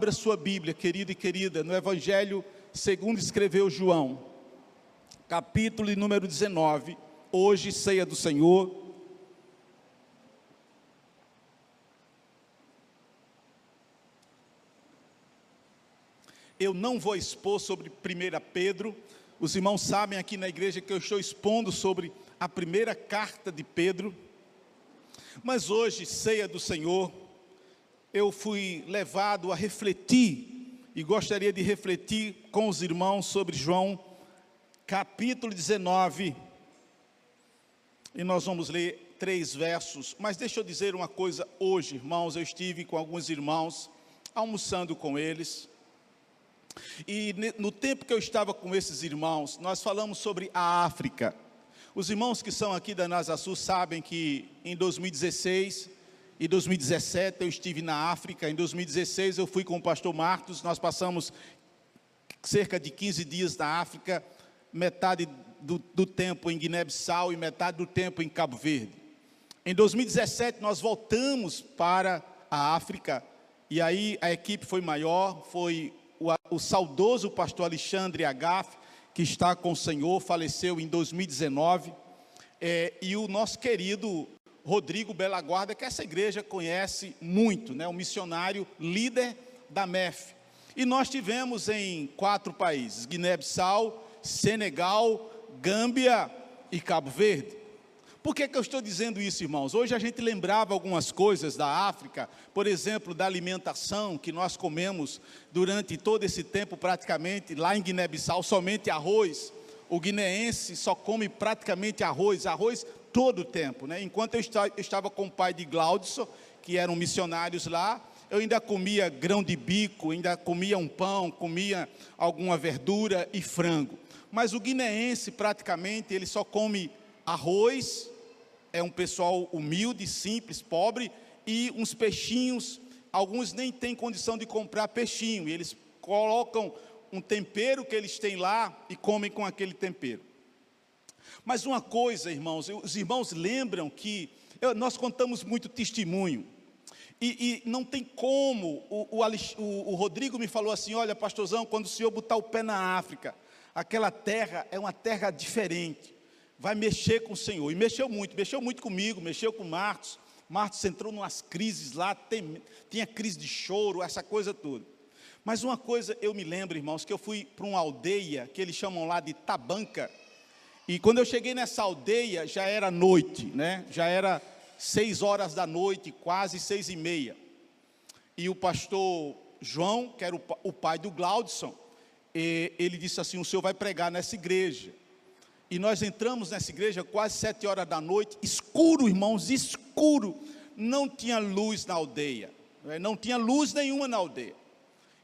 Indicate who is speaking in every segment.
Speaker 1: Abra sua Bíblia, querido e querida, no Evangelho segundo escreveu João, capítulo número 19. Hoje, ceia do Senhor. Eu não vou expor sobre 1 Pedro. Os irmãos sabem aqui na igreja que eu estou expondo sobre a primeira carta de Pedro. Mas hoje, ceia do Senhor, eu fui levado a refletir e gostaria de refletir com os irmãos sobre João, capítulo 19. E nós vamos ler três versos. Mas deixa eu dizer uma coisa hoje, irmãos. Eu estive com alguns irmãos, almoçando com eles. E no tempo que eu estava com esses irmãos, nós falamos sobre a África. Os irmãos que são aqui da NASA Sul sabem que em 2016 em 2017 eu estive na África, em 2016 eu fui com o pastor Marcos, nós passamos cerca de 15 dias na África, metade do, do tempo em Guiné-Bissau e metade do tempo em Cabo Verde. Em 2017 nós voltamos para a África. E aí a equipe foi maior, foi o, o saudoso pastor Alexandre Agaf, que está com o Senhor, faleceu em 2019, é, e o nosso querido Rodrigo Bela Guarda, que essa igreja conhece muito, né? um missionário líder da MEF. E nós tivemos em quatro países: Guiné-Bissau, Senegal, Gâmbia e Cabo Verde. Por que, que eu estou dizendo isso, irmãos? Hoje a gente lembrava algumas coisas da África, por exemplo, da alimentação que nós comemos durante todo esse tempo, praticamente, lá em Guiné-Bissau, somente arroz. O guineense só come praticamente arroz, arroz todo o tempo. Né? Enquanto eu estava com o pai de Glaudson, que eram missionários lá, eu ainda comia grão de bico, ainda comia um pão, comia alguma verdura e frango. Mas o guineense, praticamente, ele só come arroz, é um pessoal humilde, simples, pobre, e uns peixinhos. Alguns nem têm condição de comprar peixinho, e eles colocam um tempero que eles têm lá e comem com aquele tempero. Mas uma coisa, irmãos, os irmãos lembram que nós contamos muito testemunho. E, e não tem como, o, o, o, Rodrigo me falou assim: olha, pastorzão, quando o senhor botar o pé na África, aquela terra é uma terra diferente, vai mexer com o senhor. E mexeu muito, mexeu muito comigo, mexeu com Marcos. Marcos entrou numas crises lá, tem, tinha crise de choro, essa coisa toda. Mas uma coisa eu me lembro, irmãos, que eu fui para uma aldeia que eles chamam lá de Tabanca, e quando eu cheguei nessa aldeia, já era noite, né? Já era seis horas da noite, quase seis e meia. E o pastor João, que era o pai do Glaudson, ele disse assim: o senhor vai pregar nessa igreja. E nós entramos nessa igreja quase sete horas da noite, escuro, irmãos, escuro. Não tinha luz na aldeia, né? não tinha luz nenhuma na aldeia.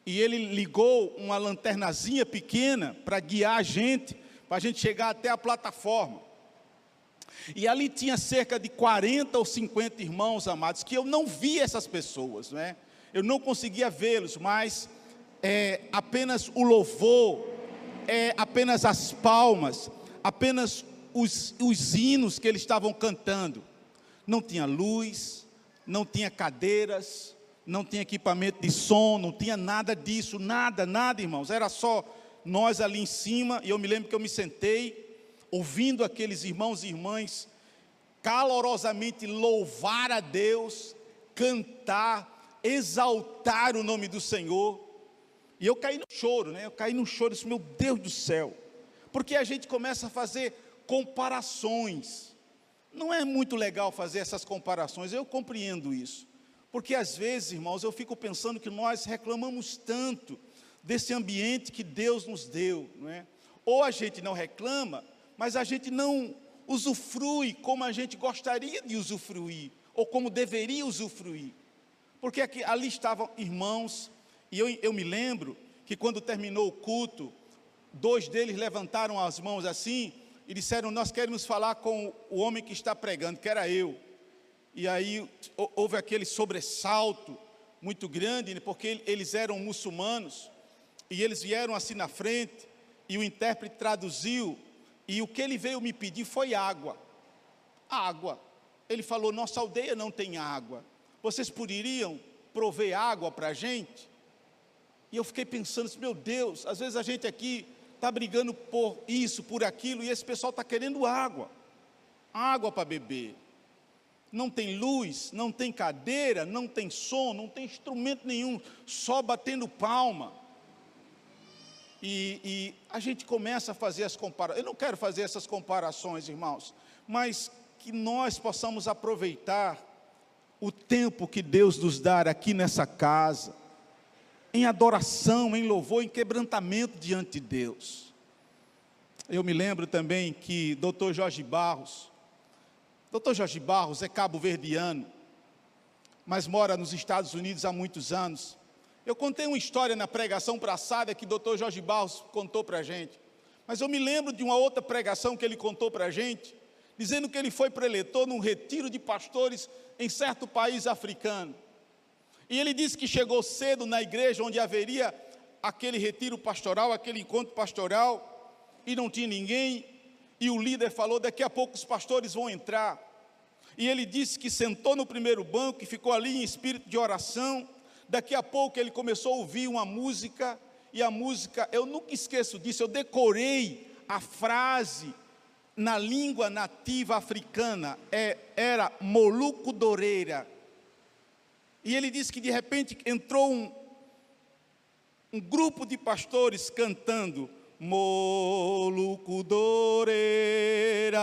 Speaker 1: E ele ligou uma lanternazinha pequena para guiar a gente para a gente chegar até a plataforma. E ali tinha cerca de 40 ou 50 irmãos amados, que eu não vi essas pessoas, não é? Eu não conseguia vê-los, mas é, apenas o louvor, é, apenas as palmas, apenas os, os hinos que eles estavam cantando. Não tinha luz, não tinha cadeiras, não tinha equipamento de som, não tinha nada disso, nada, nada, irmãos. Era só nós ali em cima, e eu me lembro que eu me sentei, ouvindo aqueles irmãos e irmãs calorosamente louvar a Deus, cantar, exaltar o nome do Senhor. E eu caí no choro, né? Eu caí no choro, disse, meu Deus do céu. Porque a gente começa a fazer comparações. Não é muito legal fazer essas comparações, eu compreendo isso. Porque às vezes, irmãos, eu fico pensando que nós reclamamos tanto desse ambiente que Deus nos deu, não é? Ou a gente não reclama, mas a gente não usufrui como a gente gostaria de usufruir, ou como deveria usufruir. Porque aqui, ali estavam irmãos, e eu, eu me lembro que quando terminou o culto, dois deles levantaram as mãos assim e disseram: Nós queremos falar com o homem que está pregando, que era eu. E aí houve aquele sobressalto muito grande, porque eles eram muçulmanos. E eles vieram assim na frente, e o intérprete traduziu, e o que ele veio me pedir foi água. Água. Ele falou: Nossa aldeia não tem água. Vocês poderiam prover água para a gente? E eu fiquei pensando, meu Deus, às vezes a gente aqui está brigando por isso, por aquilo, e esse pessoal está querendo água, água para beber. Não tem luz, não tem cadeira, não tem som, não tem instrumento nenhum, só batendo palma. E, e a gente começa a fazer as comparações. Eu não quero fazer essas comparações, irmãos, mas que nós possamos aproveitar o tempo que Deus nos dá aqui nessa casa, em adoração, em louvor, em quebrantamento diante de Deus. Eu me lembro também que Dr. Jorge Barros, Dr. Jorge Barros é cabo-verdiano, mas mora nos Estados Unidos há muitos anos. Eu contei uma história na pregação passada que o Dr. Jorge Barros contou para a gente, mas eu me lembro de uma outra pregação que ele contou para a gente, dizendo que ele foi preletor num retiro de pastores em certo país africano. E ele disse que chegou cedo na igreja onde haveria aquele retiro pastoral, aquele encontro pastoral, e não tinha ninguém, e o líder falou: daqui a pouco os pastores vão entrar. E ele disse que sentou no primeiro banco e ficou ali em espírito de oração. Daqui a pouco ele começou a ouvir uma música, e a música, eu nunca esqueço disso, eu decorei a frase na língua nativa africana é, era Moluco Doreira. E ele disse que de repente entrou um, um grupo de pastores cantando Moluco Doreira,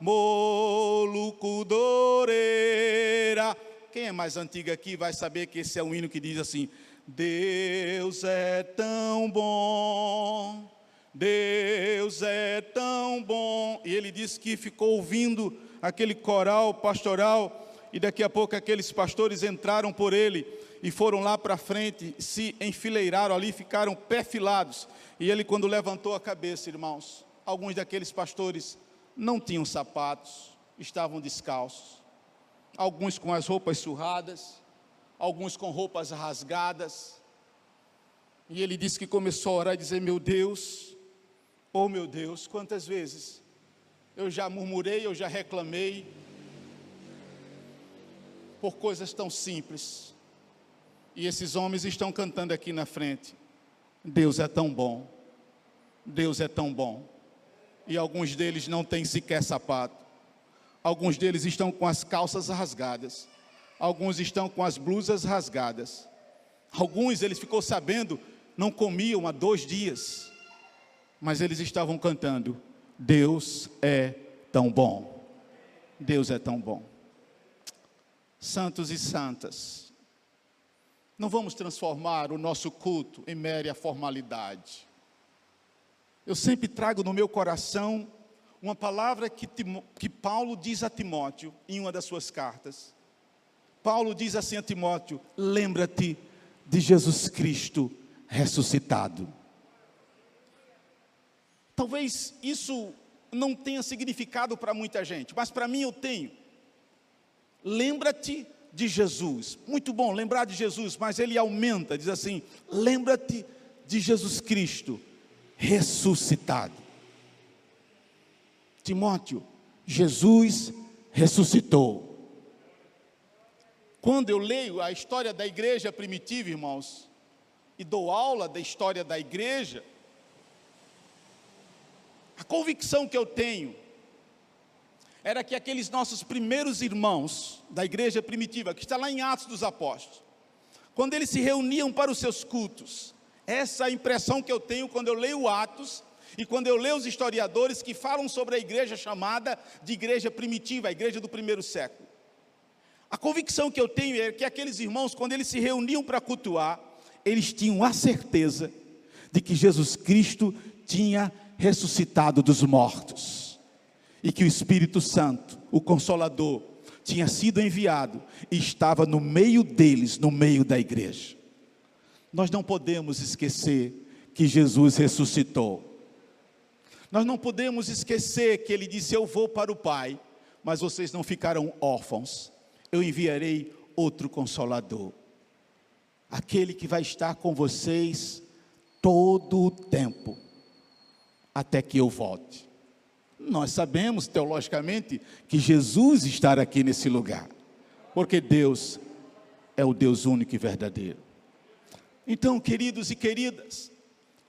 Speaker 1: Moluco Doreira. Quem é mais antigo aqui vai saber que esse é um hino que diz assim: Deus é tão bom Deus é tão bom. E ele disse que ficou ouvindo aquele coral pastoral, e daqui a pouco aqueles pastores entraram por ele e foram lá para frente, se enfileiraram ali, ficaram perfilados. E ele, quando levantou a cabeça, irmãos, alguns daqueles pastores não tinham sapatos, estavam descalços, alguns com as roupas surradas, alguns com roupas rasgadas. E ele disse que começou a orar e dizer: Meu Deus, Oh meu Deus, quantas vezes eu já murmurei, eu já reclamei por coisas tão simples. E esses homens estão cantando aqui na frente. Deus é tão bom. Deus é tão bom. E alguns deles não têm sequer sapato. Alguns deles estão com as calças rasgadas. Alguns estão com as blusas rasgadas. Alguns, eles ficou sabendo, não comiam há dois dias mas eles estavam cantando: Deus é tão bom. Deus é tão bom. Santos e santas, não vamos transformar o nosso culto em mera formalidade. Eu sempre trago no meu coração uma palavra que, que Paulo diz a Timóteo em uma das suas cartas. Paulo diz assim a Timóteo: lembra-te de Jesus Cristo ressuscitado. Talvez isso não tenha significado para muita gente, mas para mim eu tenho. Lembra-te de Jesus. Muito bom lembrar de Jesus, mas ele aumenta, diz assim: lembra-te de Jesus Cristo ressuscitado. Timóteo, Jesus ressuscitou. Quando eu leio a história da igreja primitiva, irmãos, e dou aula da história da igreja, a convicção que eu tenho era que aqueles nossos primeiros irmãos da igreja primitiva, que está lá em Atos dos Apóstolos, quando eles se reuniam para os seus cultos, essa é impressão que eu tenho quando eu leio Atos e quando eu leio os historiadores que falam sobre a igreja chamada de igreja primitiva, a igreja do primeiro século. A convicção que eu tenho é que aqueles irmãos, quando eles se reuniam para cultuar, eles tinham a certeza de que Jesus Cristo tinha ressuscitado dos mortos, e que o Espírito Santo, o Consolador, tinha sido enviado e estava no meio deles, no meio da igreja. Nós não podemos esquecer que Jesus ressuscitou. Nós não podemos esquecer que ele disse: Eu vou para o Pai, mas vocês não ficarão órfãos. Eu enviarei outro consolador. Aquele que vai estar com vocês todo o tempo até que eu volte. Nós sabemos teologicamente que Jesus está aqui nesse lugar, porque Deus é o Deus único e verdadeiro. Então, queridos e queridas,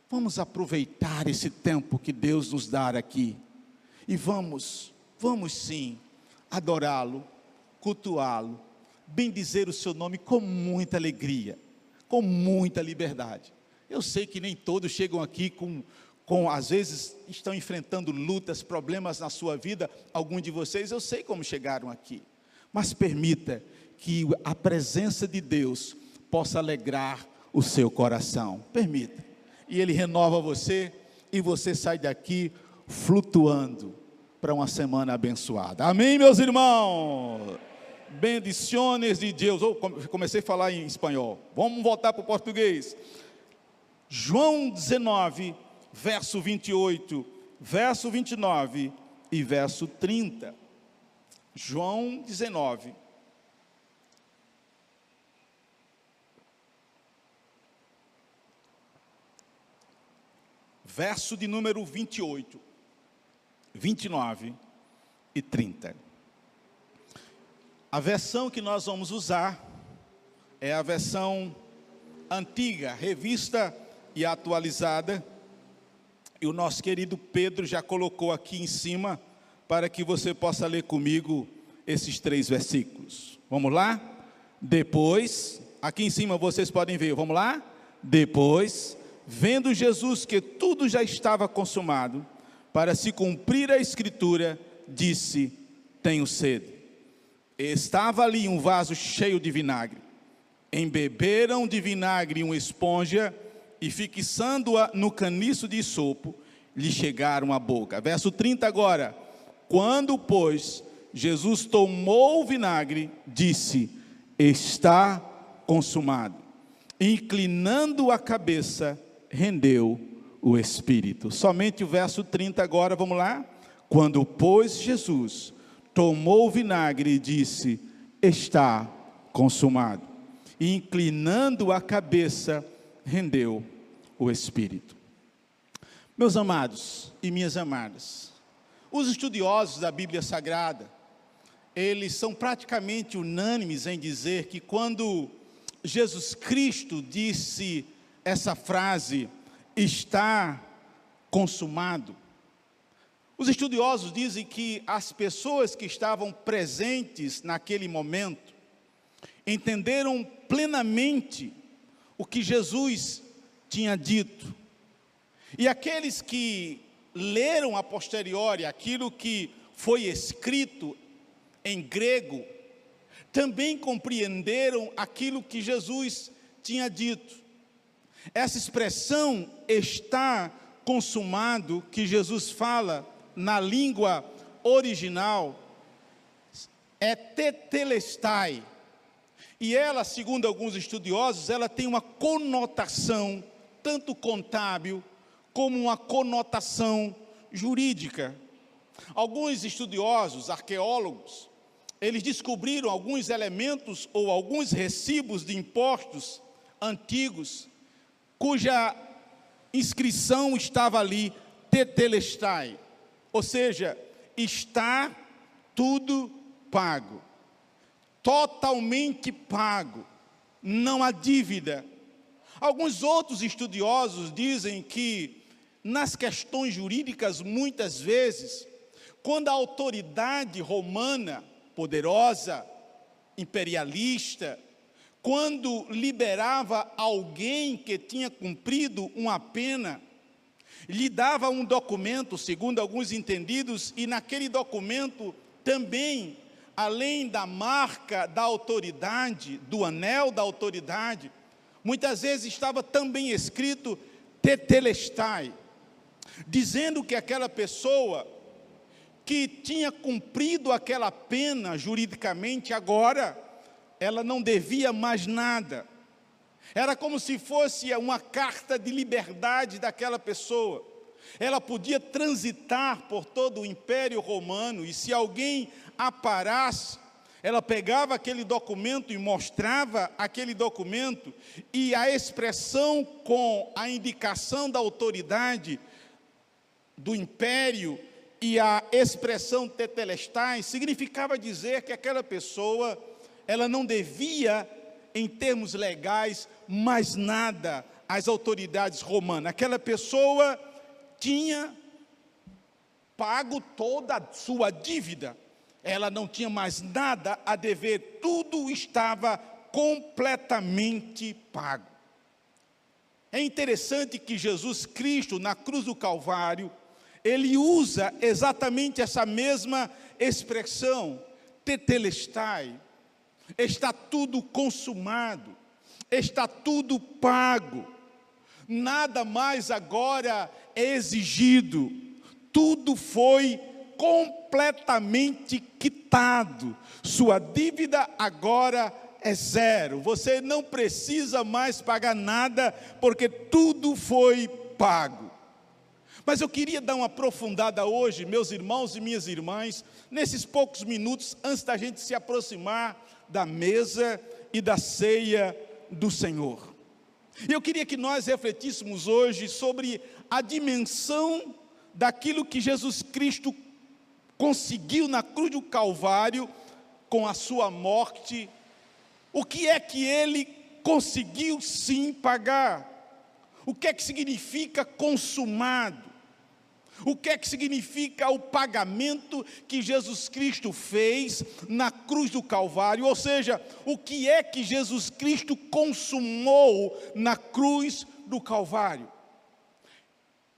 Speaker 1: vamos aproveitar esse tempo que Deus nos dá aqui. E vamos, vamos sim, adorá-lo, cultuá-lo, bendizer o seu nome com muita alegria, com muita liberdade. Eu sei que nem todos chegam aqui com, com, às vezes estão enfrentando lutas, problemas na sua vida, alguns de vocês, eu sei como chegaram aqui, mas permita que a presença de Deus possa alegrar o seu coração, permita, e Ele renova você, e você sai daqui flutuando para uma semana abençoada. Amém, meus irmãos? Bendiciones de Deus. Oh, comecei a falar em espanhol. Vamos voltar para o português. João 19, verso 28, verso 29 e verso 30. João 19. Verso de número 28, 29 e 30. A versão que nós vamos usar é a versão antiga, revista e atualizada. E o nosso querido Pedro já colocou aqui em cima para que você possa ler comigo esses três versículos. Vamos lá? Depois, aqui em cima vocês podem ver, vamos lá? Depois, vendo Jesus que tudo já estava consumado, para se cumprir a escritura, disse: Tenho sede. Estava ali um vaso cheio de vinagre. Embeberam de vinagre uma esponja e, fixando-a no caniço de sopo, lhe chegaram à boca. Verso 30 agora. Quando, pois, Jesus tomou o vinagre, disse: Está consumado. Inclinando a cabeça, rendeu o Espírito. Somente o verso 30 agora, vamos lá? Quando, pois, Jesus tomou o vinagre e disse: Está consumado. E inclinando a cabeça, rendeu o Espírito. Meus amados e minhas amadas, os estudiosos da Bíblia Sagrada, eles são praticamente unânimes em dizer que quando Jesus Cristo disse essa frase, está consumado, os estudiosos dizem que as pessoas que estavam presentes naquele momento entenderam plenamente o que Jesus tinha dito. E aqueles que leram a posteriori aquilo que foi escrito em grego, também compreenderam aquilo que Jesus tinha dito. Essa expressão está consumado que Jesus fala na língua original é tetelestai. E ela, segundo alguns estudiosos, ela tem uma conotação tanto contábil como uma conotação jurídica. Alguns estudiosos, arqueólogos, eles descobriram alguns elementos ou alguns recibos de impostos antigos cuja inscrição estava ali tetelestai. Ou seja, está tudo pago, totalmente pago, não há dívida. Alguns outros estudiosos dizem que, nas questões jurídicas, muitas vezes, quando a autoridade romana, poderosa, imperialista, quando liberava alguém que tinha cumprido uma pena, lhe dava um documento, segundo alguns entendidos, e naquele documento também, além da marca da autoridade, do anel da autoridade, muitas vezes estava também escrito tetelestai, dizendo que aquela pessoa que tinha cumprido aquela pena juridicamente agora, ela não devia mais nada era como se fosse uma carta de liberdade daquela pessoa. Ela podia transitar por todo o Império Romano e se alguém a parasse, ela pegava aquele documento e mostrava aquele documento e a expressão com a indicação da autoridade do império e a expressão tetelestai significava dizer que aquela pessoa ela não devia em termos legais mais nada às autoridades romanas. Aquela pessoa tinha pago toda a sua dívida. Ela não tinha mais nada a dever, tudo estava completamente pago. É interessante que Jesus Cristo, na cruz do Calvário, ele usa exatamente essa mesma expressão, tetelestai, está tudo consumado, está tudo pago, nada mais agora é exigido, tudo foi completamente quitado, sua dívida agora é zero, você não precisa mais pagar nada, porque tudo foi pago. Mas eu queria dar uma aprofundada hoje, meus irmãos e minhas irmãs, nesses poucos minutos, antes da gente se aproximar da mesa e da ceia do Senhor. Eu queria que nós refletíssemos hoje sobre a dimensão daquilo que Jesus Cristo conseguiu na cruz do Calvário com a sua morte. O que é que ele conseguiu sim pagar? O que é que significa consumado? O que é que significa o pagamento que Jesus Cristo fez na cruz do Calvário? Ou seja, o que é que Jesus Cristo consumou na cruz do Calvário?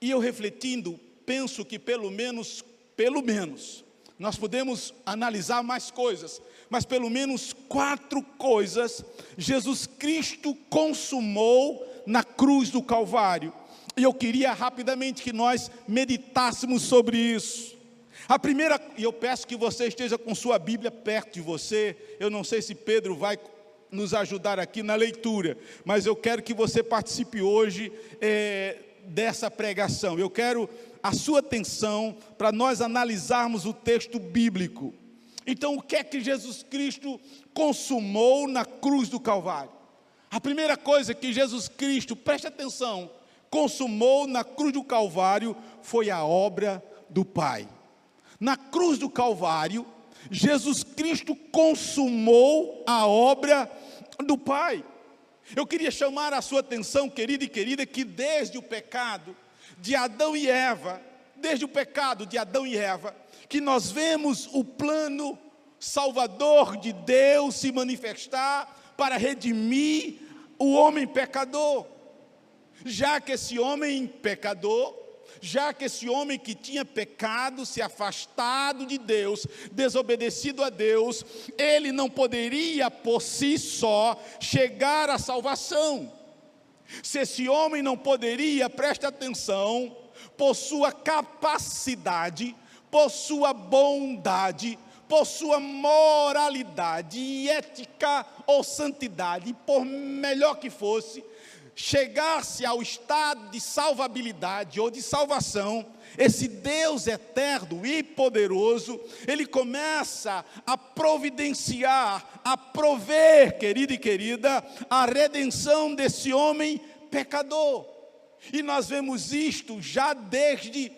Speaker 1: E eu refletindo, penso que pelo menos, pelo menos, nós podemos analisar mais coisas, mas pelo menos quatro coisas Jesus Cristo consumou na cruz do Calvário. E eu queria rapidamente que nós meditássemos sobre isso. A primeira, e eu peço que você esteja com sua Bíblia perto de você. Eu não sei se Pedro vai nos ajudar aqui na leitura, mas eu quero que você participe hoje é, dessa pregação. Eu quero a sua atenção para nós analisarmos o texto bíblico. Então, o que é que Jesus Cristo consumou na cruz do Calvário? A primeira coisa que Jesus Cristo, preste atenção, consumou na cruz do Calvário foi a obra do Pai. Na cruz do Calvário, Jesus Cristo consumou a obra do Pai. Eu queria chamar a sua atenção, querida e querida, que desde o pecado de Adão e Eva, desde o pecado de Adão e Eva, que nós vemos o plano salvador de Deus se manifestar para redimir o homem pecador já que esse homem pecador, já que esse homem que tinha pecado, se afastado de Deus, desobedecido a Deus, ele não poderia por si só chegar à salvação. Se esse homem não poderia, preste atenção, por sua capacidade, por sua bondade, por sua moralidade, ética ou santidade, por melhor que fosse, chegasse ao estado de salvabilidade ou de salvação, esse Deus eterno e poderoso, ele começa a providenciar, a prover, querido e querida, a redenção desse homem pecador. E nós vemos isto já desde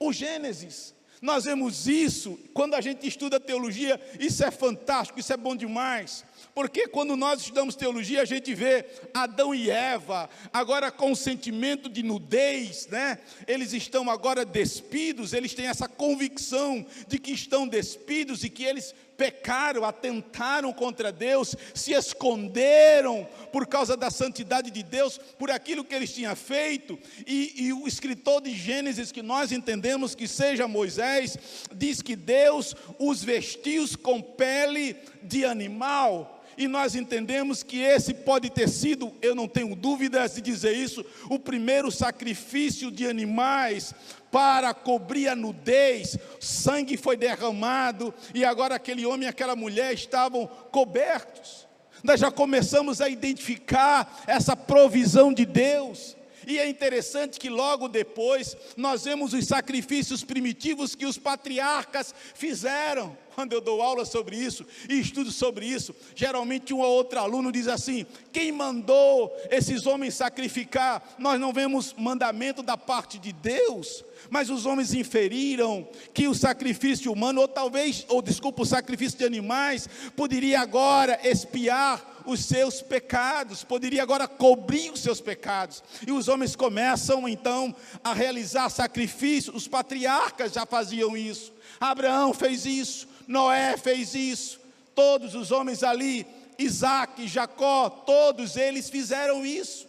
Speaker 1: o Gênesis. Nós vemos isso quando a gente estuda teologia, isso é fantástico, isso é bom demais. Porque quando nós estudamos teologia, a gente vê Adão e Eva, agora com o sentimento de nudez, né? Eles estão agora despidos, eles têm essa convicção de que estão despidos e que eles pecaram, atentaram contra Deus, se esconderam por causa da santidade de Deus, por aquilo que eles tinham feito. E, e o escritor de Gênesis, que nós entendemos que seja Moisés, diz que Deus os vestiu com pele de animal e nós entendemos que esse pode ter sido, eu não tenho dúvidas de dizer isso, o primeiro sacrifício de animais para cobrir a nudez, sangue foi derramado e agora aquele homem e aquela mulher estavam cobertos. Nós já começamos a identificar essa provisão de Deus. E é interessante que logo depois nós vemos os sacrifícios primitivos que os patriarcas fizeram. Quando eu dou aula sobre isso e estudo sobre isso, geralmente um ou outro aluno diz assim: quem mandou esses homens sacrificar? Nós não vemos mandamento da parte de Deus, mas os homens inferiram que o sacrifício humano, ou talvez, ou desculpa, o sacrifício de animais, poderia agora espiar os seus pecados, poderia agora cobrir os seus pecados. E os homens começam então a realizar sacrifícios, os patriarcas já faziam isso. Abraão fez isso, Noé fez isso, todos os homens ali, Isaac, Jacó, todos eles fizeram isso.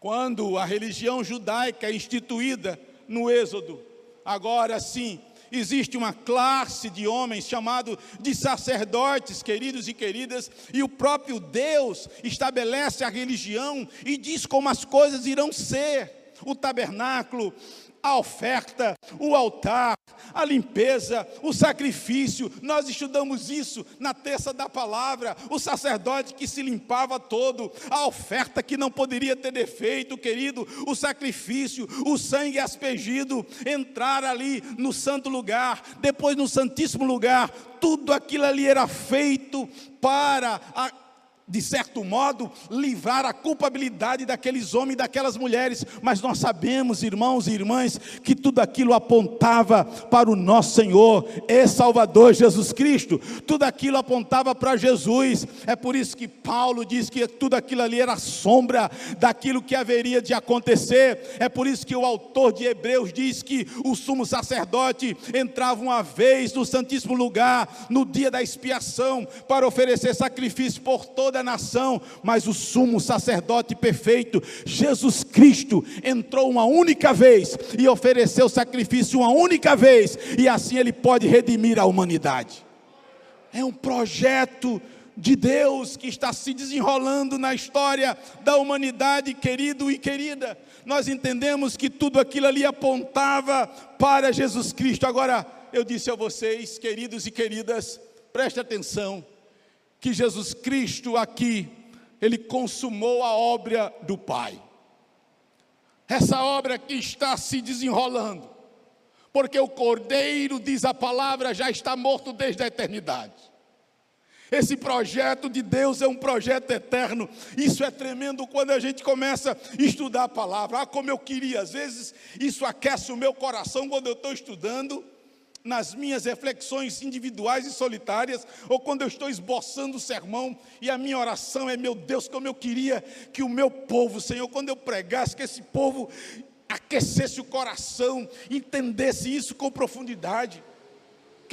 Speaker 1: Quando a religião judaica é instituída no Êxodo, agora sim, existe uma classe de homens chamado de sacerdotes, queridos e queridas, e o próprio Deus estabelece a religião e diz como as coisas irão ser. O tabernáculo, a oferta, o altar, a limpeza, o sacrifício. Nós estudamos isso na terça da palavra. O sacerdote que se limpava todo, a oferta que não poderia ter defeito, querido, o sacrifício, o sangue aspergido, entrar ali no santo lugar, depois no santíssimo lugar. Tudo aquilo ali era feito para a de certo modo, livrar a culpabilidade daqueles homens e daquelas mulheres, mas nós sabemos, irmãos e irmãs, que tudo aquilo apontava para o nosso Senhor e Salvador Jesus Cristo, tudo aquilo apontava para Jesus, é por isso que Paulo diz que tudo aquilo ali era sombra daquilo que haveria de acontecer, é por isso que o autor de Hebreus diz que o sumo sacerdote entrava uma vez no Santíssimo Lugar, no dia da expiação, para oferecer sacrifício por toda toda a nação, mas o sumo sacerdote perfeito, Jesus Cristo, entrou uma única vez e ofereceu sacrifício uma única vez, e assim ele pode redimir a humanidade. É um projeto de Deus que está se desenrolando na história da humanidade, querido e querida. Nós entendemos que tudo aquilo ali apontava para Jesus Cristo. Agora, eu disse a vocês, queridos e queridas, preste atenção que Jesus Cristo aqui, ele consumou a obra do Pai. Essa obra que está se desenrolando, porque o Cordeiro, diz a palavra, já está morto desde a eternidade. Esse projeto de Deus é um projeto eterno. Isso é tremendo quando a gente começa a estudar a palavra. Ah, como eu queria, às vezes isso aquece o meu coração quando eu estou estudando nas minhas reflexões individuais e solitárias, ou quando eu estou esboçando o sermão e a minha oração é: meu Deus, como eu queria que o meu povo, Senhor, quando eu pregasse, que esse povo aquecesse o coração, entendesse isso com profundidade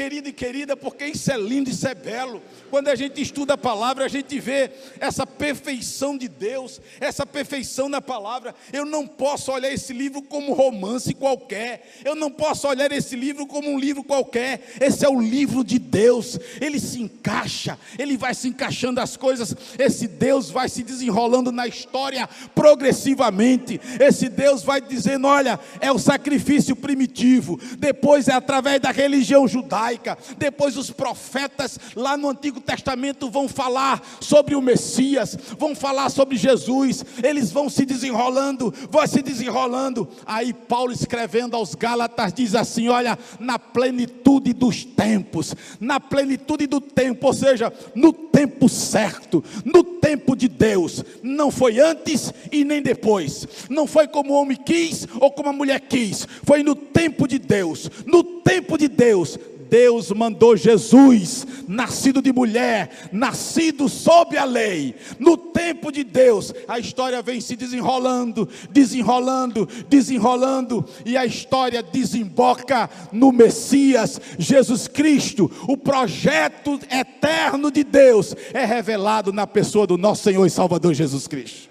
Speaker 1: querido e querida, porque isso é lindo, isso é belo. Quando a gente estuda a palavra, a gente vê essa perfeição de Deus, essa perfeição na palavra. Eu não posso olhar esse livro como um romance qualquer, eu não posso olhar esse livro como um livro qualquer. Esse é o livro de Deus, ele se encaixa, ele vai se encaixando as coisas. Esse Deus vai se desenrolando na história progressivamente. Esse Deus vai dizendo: olha, é o sacrifício primitivo, depois é através da religião judaica Depois os profetas lá no Antigo Testamento vão falar sobre o Messias, vão falar sobre Jesus. Eles vão se desenrolando, vão se desenrolando. Aí Paulo escrevendo aos Gálatas diz assim: "Olha, na plenitude dos tempos, na plenitude do tempo, ou seja, no tempo certo, no tempo de Deus, não foi antes e nem depois. Não foi como o homem quis ou como a mulher quis, foi no tempo de Deus. No tempo de Deus, Deus mandou Jesus, nascido de mulher, nascido sob a lei. No tempo de Deus, a história vem se desenrolando, desenrolando, desenrolando, e a história desemboca no Messias, Jesus Cristo. O projeto eterno de Deus é revelado na pessoa do nosso Senhor e Salvador Jesus Cristo.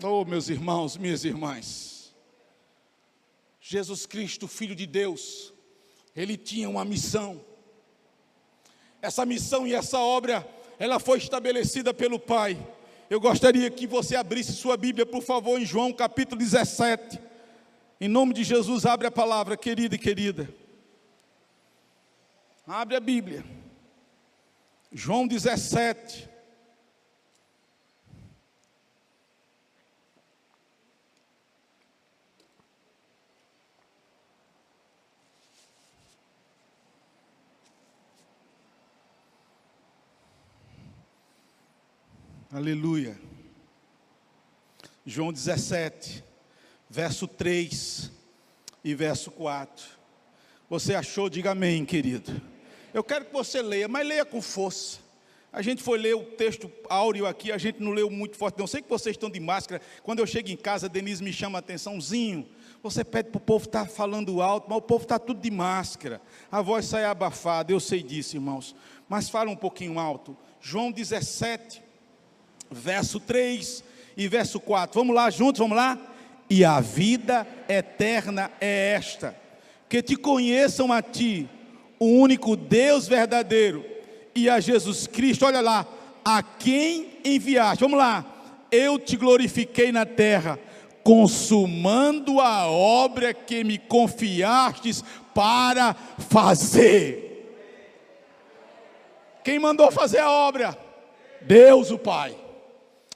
Speaker 1: Oh, meus irmãos, minhas irmãs. Jesus Cristo, Filho de Deus, ele tinha uma missão. Essa missão e essa obra, ela foi estabelecida pelo Pai. Eu gostaria que você abrisse sua Bíblia, por favor, em João capítulo 17. Em nome de Jesus, abre a palavra, querida e querida. Abre a Bíblia. João 17. Aleluia. João 17, verso 3 e verso 4. Você achou? Diga amém, querido. Eu quero que você leia, mas leia com força. A gente foi ler o texto áureo aqui, a gente não leu muito forte, não. Sei que vocês estão de máscara. Quando eu chego em casa, Denise me chama a atençãozinho. Você pede para o povo estar tá falando alto, mas o povo está tudo de máscara. A voz sai abafada, eu sei disso, irmãos. Mas fala um pouquinho alto. João 17, verso 3 e verso 4. Vamos lá juntos, vamos lá? E a vida eterna é esta: que te conheçam a ti, o único Deus verdadeiro, e a Jesus Cristo, olha lá, a quem enviaste. Vamos lá. Eu te glorifiquei na terra, consumando a obra que me confiastes para fazer. Quem mandou fazer a obra? Deus, o Pai.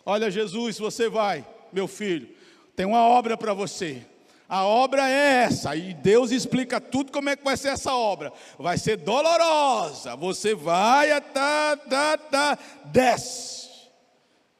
Speaker 1: Olha, Jesus, você vai, meu filho, tem uma obra para você. A obra é essa, e Deus explica tudo como é que vai ser essa obra. Vai ser dolorosa. Você vai, tá, tá, tá, desce.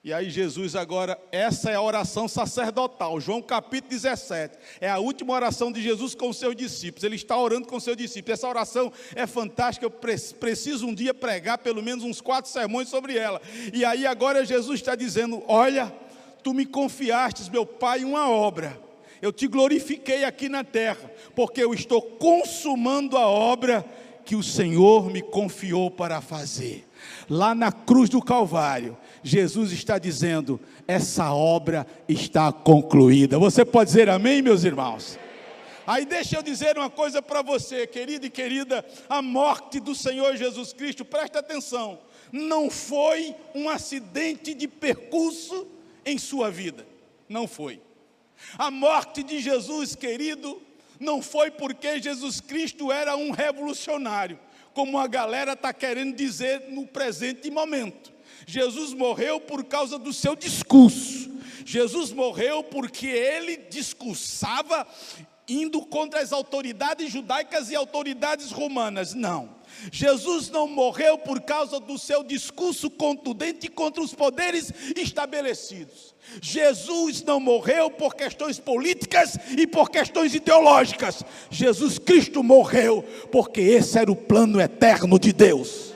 Speaker 1: E aí Jesus agora, essa é a oração sacerdotal, João capítulo 17. É a última oração de Jesus com os seus discípulos. Ele está orando com os seus discípulos. Essa oração é fantástica, eu preciso um dia pregar pelo menos uns quatro sermões sobre ela. E aí agora Jesus está dizendo: Olha, tu me confiastes, meu Pai, uma obra eu te glorifiquei aqui na terra, porque eu estou consumando a obra que o Senhor me confiou para fazer. Lá na cruz do Calvário, Jesus está dizendo: essa obra está concluída. Você pode dizer amém, meus irmãos? Aí deixa eu dizer uma coisa para você, querido e querida: a morte do Senhor Jesus Cristo, presta atenção, não foi um acidente de percurso em sua vida, não foi. A morte de Jesus, querido, não foi porque Jesus Cristo era um revolucionário, como a galera está querendo dizer no presente momento. Jesus morreu por causa do seu discurso. Jesus morreu porque ele discursava indo contra as autoridades judaicas e autoridades romanas. Não. Jesus não morreu por causa do seu discurso contundente contra os poderes estabelecidos. Jesus não morreu por questões políticas e por questões ideológicas. Jesus Cristo morreu porque esse era o plano eterno de Deus.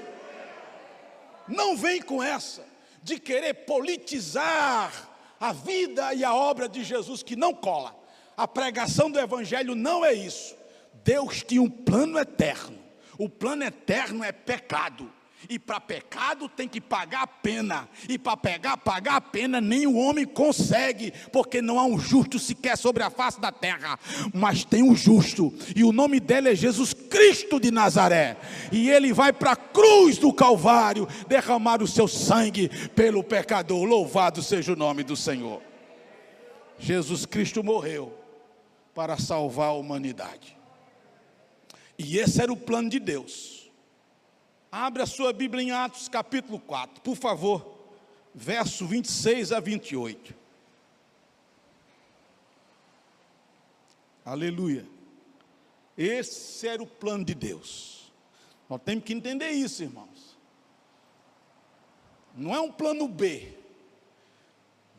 Speaker 1: Não vem com essa de querer politizar a vida e a obra de Jesus que não cola. A pregação do evangelho não é isso. Deus tinha um plano eterno. O plano eterno é pecado. E para pecado tem que pagar a pena. E para pegar, pagar a pena, nem o homem consegue, porque não há um justo sequer sobre a face da terra. Mas tem um justo, e o nome dele é Jesus Cristo de Nazaré. E ele vai para a cruz do Calvário derramar o seu sangue pelo pecador. Louvado seja o nome do Senhor. Jesus Cristo morreu para salvar a humanidade. E esse era o plano de Deus. Abre a sua Bíblia em Atos capítulo 4, por favor, verso 26 a 28. Aleluia. Esse era o plano de Deus. Nós temos que entender isso, irmãos. Não é um plano B.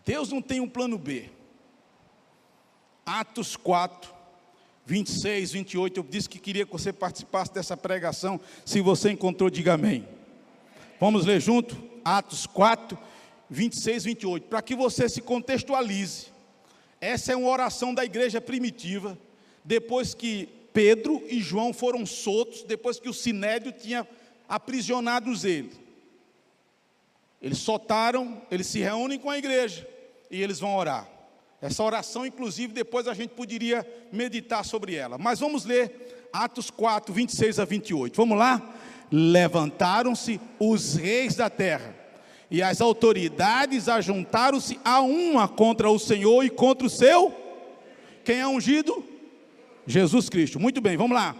Speaker 1: Deus não tem um plano B. Atos 4, 26, 28, eu disse que queria que você participasse dessa pregação. Se você encontrou, diga amém. Vamos ler junto? Atos 4, 26, 28. Para que você se contextualize. Essa é uma oração da igreja primitiva, depois que Pedro e João foram soltos, depois que o sinédrio tinha aprisionado eles. Eles soltaram, eles se reúnem com a igreja e eles vão orar. Essa oração, inclusive, depois a gente poderia meditar sobre ela. Mas vamos ler Atos 4, 26 a 28. Vamos lá? Levantaram-se os reis da terra, e as autoridades ajuntaram-se a uma contra o Senhor e contra o seu. Quem é ungido? Jesus Cristo. Muito bem, vamos lá.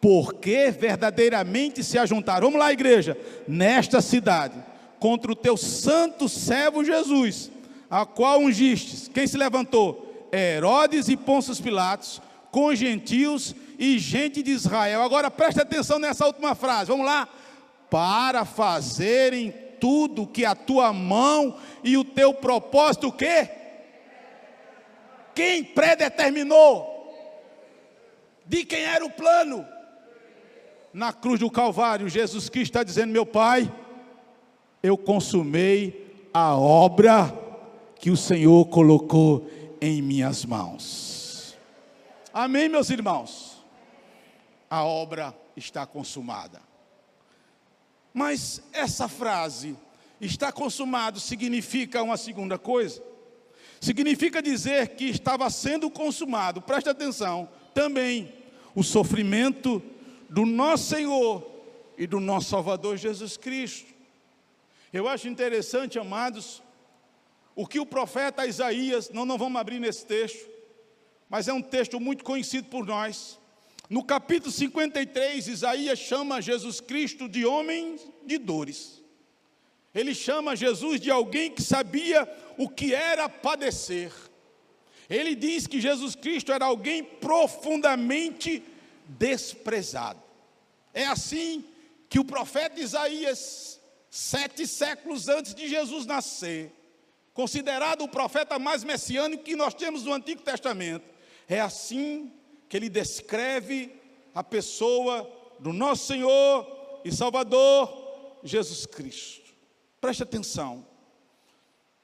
Speaker 1: Porque verdadeiramente se ajuntaram, vamos lá, igreja, nesta cidade, contra o teu santo servo Jesus a qual ungistes. Quem se levantou? Herodes e Pôncio Pilatos, com gentios e gente de Israel. Agora preste atenção nessa última frase. Vamos lá. Para fazerem tudo que a tua mão e o teu propósito o quê? Quem predeterminou? De quem era o plano? na cruz do Calvário, Jesus Cristo está dizendo: Meu Pai, eu consumei a obra que o Senhor colocou em minhas mãos. Amém, meus irmãos? A obra está consumada. Mas essa frase, está consumado, significa uma segunda coisa. Significa dizer que estava sendo consumado, preste atenção, também o sofrimento do nosso Senhor e do nosso Salvador Jesus Cristo. Eu acho interessante, amados, o que o profeta Isaías, não, não vamos abrir nesse texto, mas é um texto muito conhecido por nós. No capítulo 53, Isaías chama Jesus Cristo de homem de dores. Ele chama Jesus de alguém que sabia o que era padecer. Ele diz que Jesus Cristo era alguém profundamente desprezado. É assim que o profeta Isaías, sete séculos antes de Jesus nascer, considerado o profeta mais messiânico que nós temos no Antigo Testamento, é assim que ele descreve a pessoa do nosso Senhor e Salvador Jesus Cristo. Preste atenção,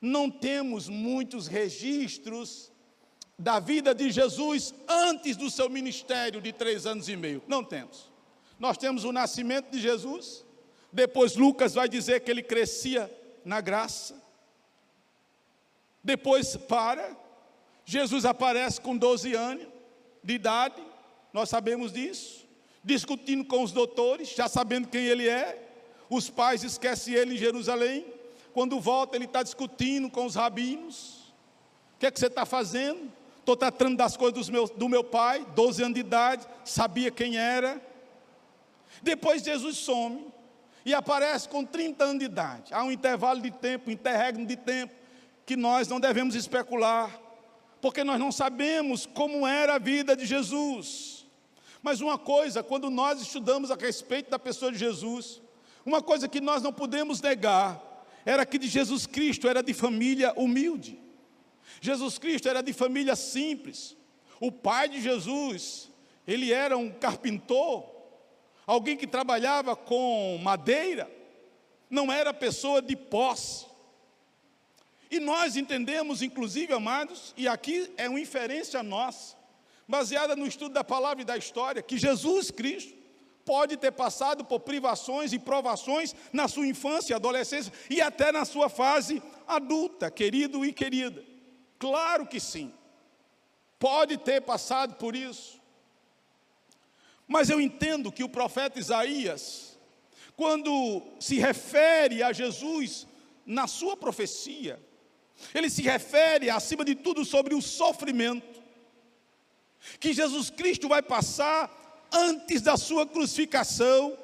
Speaker 1: não temos muitos registros da vida de Jesus antes do seu ministério de três anos e meio. Não temos. Nós temos o nascimento de Jesus, depois Lucas vai dizer que ele crescia na graça. Depois para, Jesus aparece com 12 anos de idade, nós sabemos disso, discutindo com os doutores, já sabendo quem ele é. Os pais esquecem ele em Jerusalém. Quando volta, ele está discutindo com os rabinos. O que é que você está fazendo? Estou tratando das coisas do meu, pai, 12 anos de idade, sabia quem era. Depois Jesus some e aparece com 30 anos de idade. Há um intervalo de tempo, interregno de tempo, que nós não devemos especular, porque nós não sabemos como era a vida de Jesus. Mas uma coisa, quando nós estudamos a respeito da pessoa de Jesus, uma coisa que nós não podemos negar, era que de Jesus Cristo era de família humilde. Jesus Cristo era de família simples. O pai de Jesus, ele era um carpintor, alguém que trabalhava com madeira, não era pessoa de posse. E nós entendemos, inclusive, amados, e aqui é uma inferência nossa, baseada no estudo da palavra e da história, que Jesus Cristo pode ter passado por privações e provações na sua infância, adolescência e até na sua fase adulta, querido e querida. Claro que sim. Pode ter passado por isso. Mas eu entendo que o profeta Isaías, quando se refere a Jesus na sua profecia, ele se refere, acima de tudo, sobre o sofrimento que Jesus Cristo vai passar antes da sua crucificação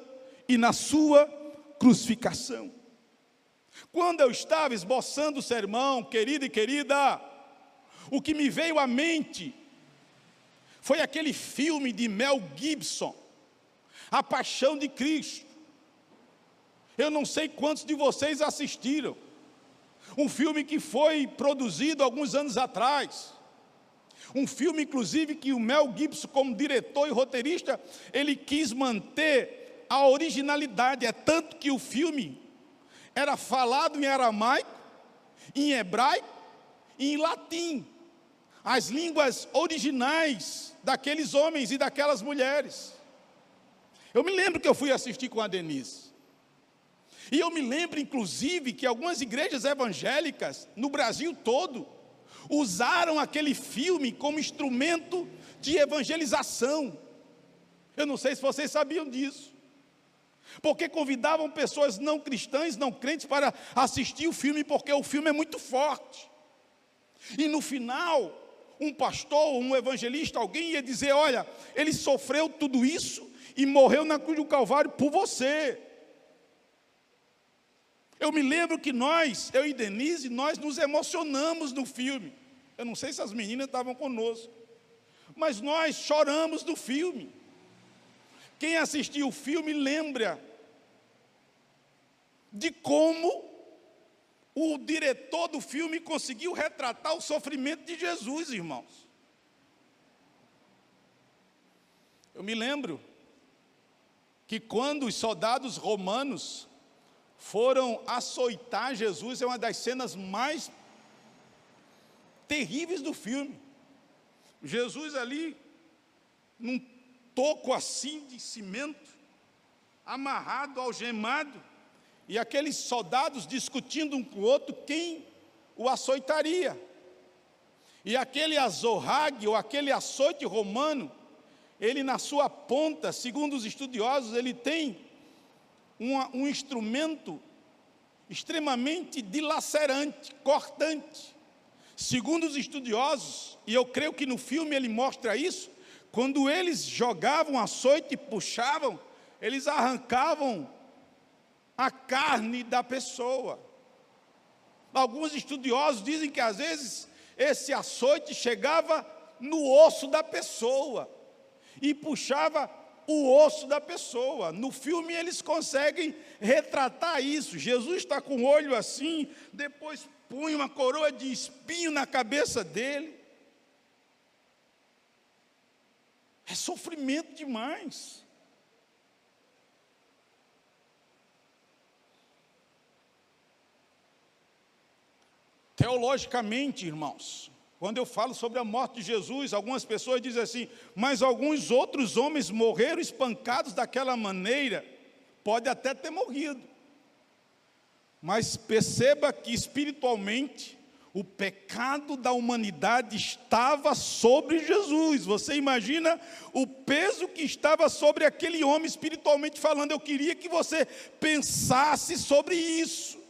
Speaker 1: e na sua crucificação. Quando eu estava esboçando o sermão, querida e querida, o que me veio à mente foi aquele filme de Mel Gibson, A Paixão de Cristo. Eu não sei quantos de vocês assistiram. Um filme que foi produzido alguns anos atrás. Um filme, inclusive, que o Mel Gibson, como diretor e roteirista, ele quis manter a originalidade. É tanto que o filme era falado em aramaico, em hebraico e em latim as línguas originais daqueles homens e daquelas mulheres. Eu me lembro que eu fui assistir com a Denise. E eu me lembro, inclusive, que algumas igrejas evangélicas no Brasil todo usaram aquele filme como instrumento de evangelização. Eu não sei se vocês sabiam disso. Porque convidavam pessoas não cristãs, não crentes, para assistir o filme, porque o filme é muito forte. E no final, um pastor, um evangelista, alguém ia dizer: Olha, ele sofreu tudo isso e morreu na cruz do Calvário por você. Eu me lembro que nós, eu e Denise, nós nos emocionamos no filme. Eu não sei se as meninas estavam conosco, mas nós choramos do filme. Quem assistiu o filme lembra de como o diretor do filme conseguiu retratar o sofrimento de Jesus, irmãos. Eu me lembro que quando os soldados romanos foram açoitar Jesus, é uma das cenas mais terríveis do filme. Jesus ali, num toco assim de cimento, amarrado, algemado, e aqueles soldados discutindo um com o outro quem o açoitaria. E aquele azorrague, ou aquele açoite romano, ele na sua ponta, segundo os estudiosos, ele tem uma, um instrumento extremamente dilacerante, cortante. Segundo os estudiosos, e eu creio que no filme ele mostra isso, quando eles jogavam açoite e puxavam, eles arrancavam a carne da pessoa. Alguns estudiosos dizem que às vezes esse açoite chegava no osso da pessoa e puxava o osso da pessoa. No filme eles conseguem retratar isso. Jesus está com o olho assim, depois põe uma coroa de espinho na cabeça dele. É sofrimento demais. Teologicamente, irmãos, quando eu falo sobre a morte de Jesus, algumas pessoas dizem assim, mas alguns outros homens morreram espancados daquela maneira, pode até ter morrido. Mas perceba que espiritualmente o pecado da humanidade estava sobre Jesus. Você imagina o peso que estava sobre aquele homem espiritualmente falando. Eu queria que você pensasse sobre isso.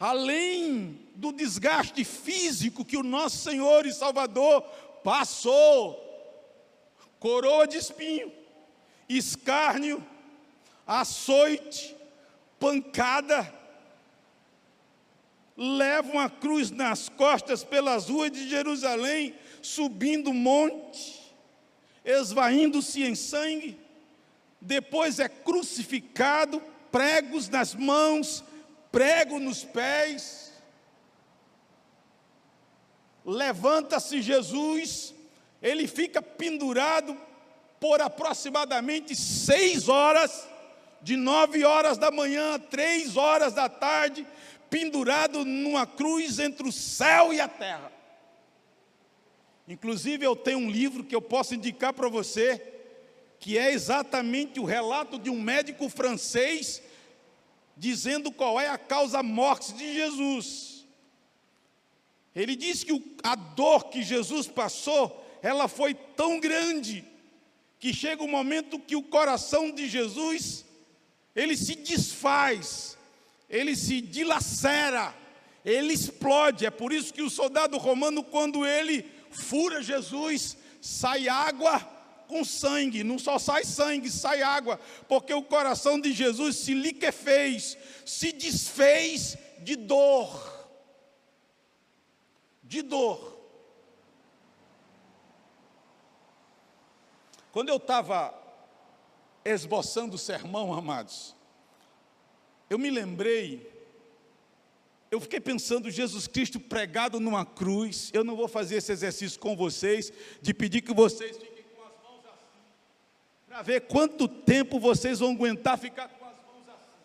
Speaker 1: além do desgaste físico que o nosso Senhor e Salvador passou, coroa de espinho, escárnio, açoite, pancada, levam a cruz nas costas pelas ruas de Jerusalém, subindo o monte, esvaindo-se em sangue, depois é crucificado, pregos nas mãos, prego nos pés. Levanta-se Jesus, ele fica pendurado por aproximadamente seis horas, de nove horas da manhã a três horas da tarde, pendurado numa cruz entre o céu e a terra. Inclusive, eu tenho um livro que eu posso indicar para você, que é exatamente o relato de um médico francês dizendo qual é a causa morte de Jesus. Ele diz que a dor que Jesus passou, ela foi tão grande, que chega um momento que o coração de Jesus, ele se desfaz, ele se dilacera, ele explode. É por isso que o soldado romano, quando ele fura Jesus, sai água com sangue, não só sai sangue, sai água, porque o coração de Jesus se liquefez, se desfez de dor. De dor. Quando eu estava esboçando o sermão, amados, eu me lembrei, eu fiquei pensando Jesus Cristo pregado numa cruz. Eu não vou fazer esse exercício com vocês, de pedir que vocês fiquem para ver quanto tempo vocês vão aguentar ficar com as mãos assim.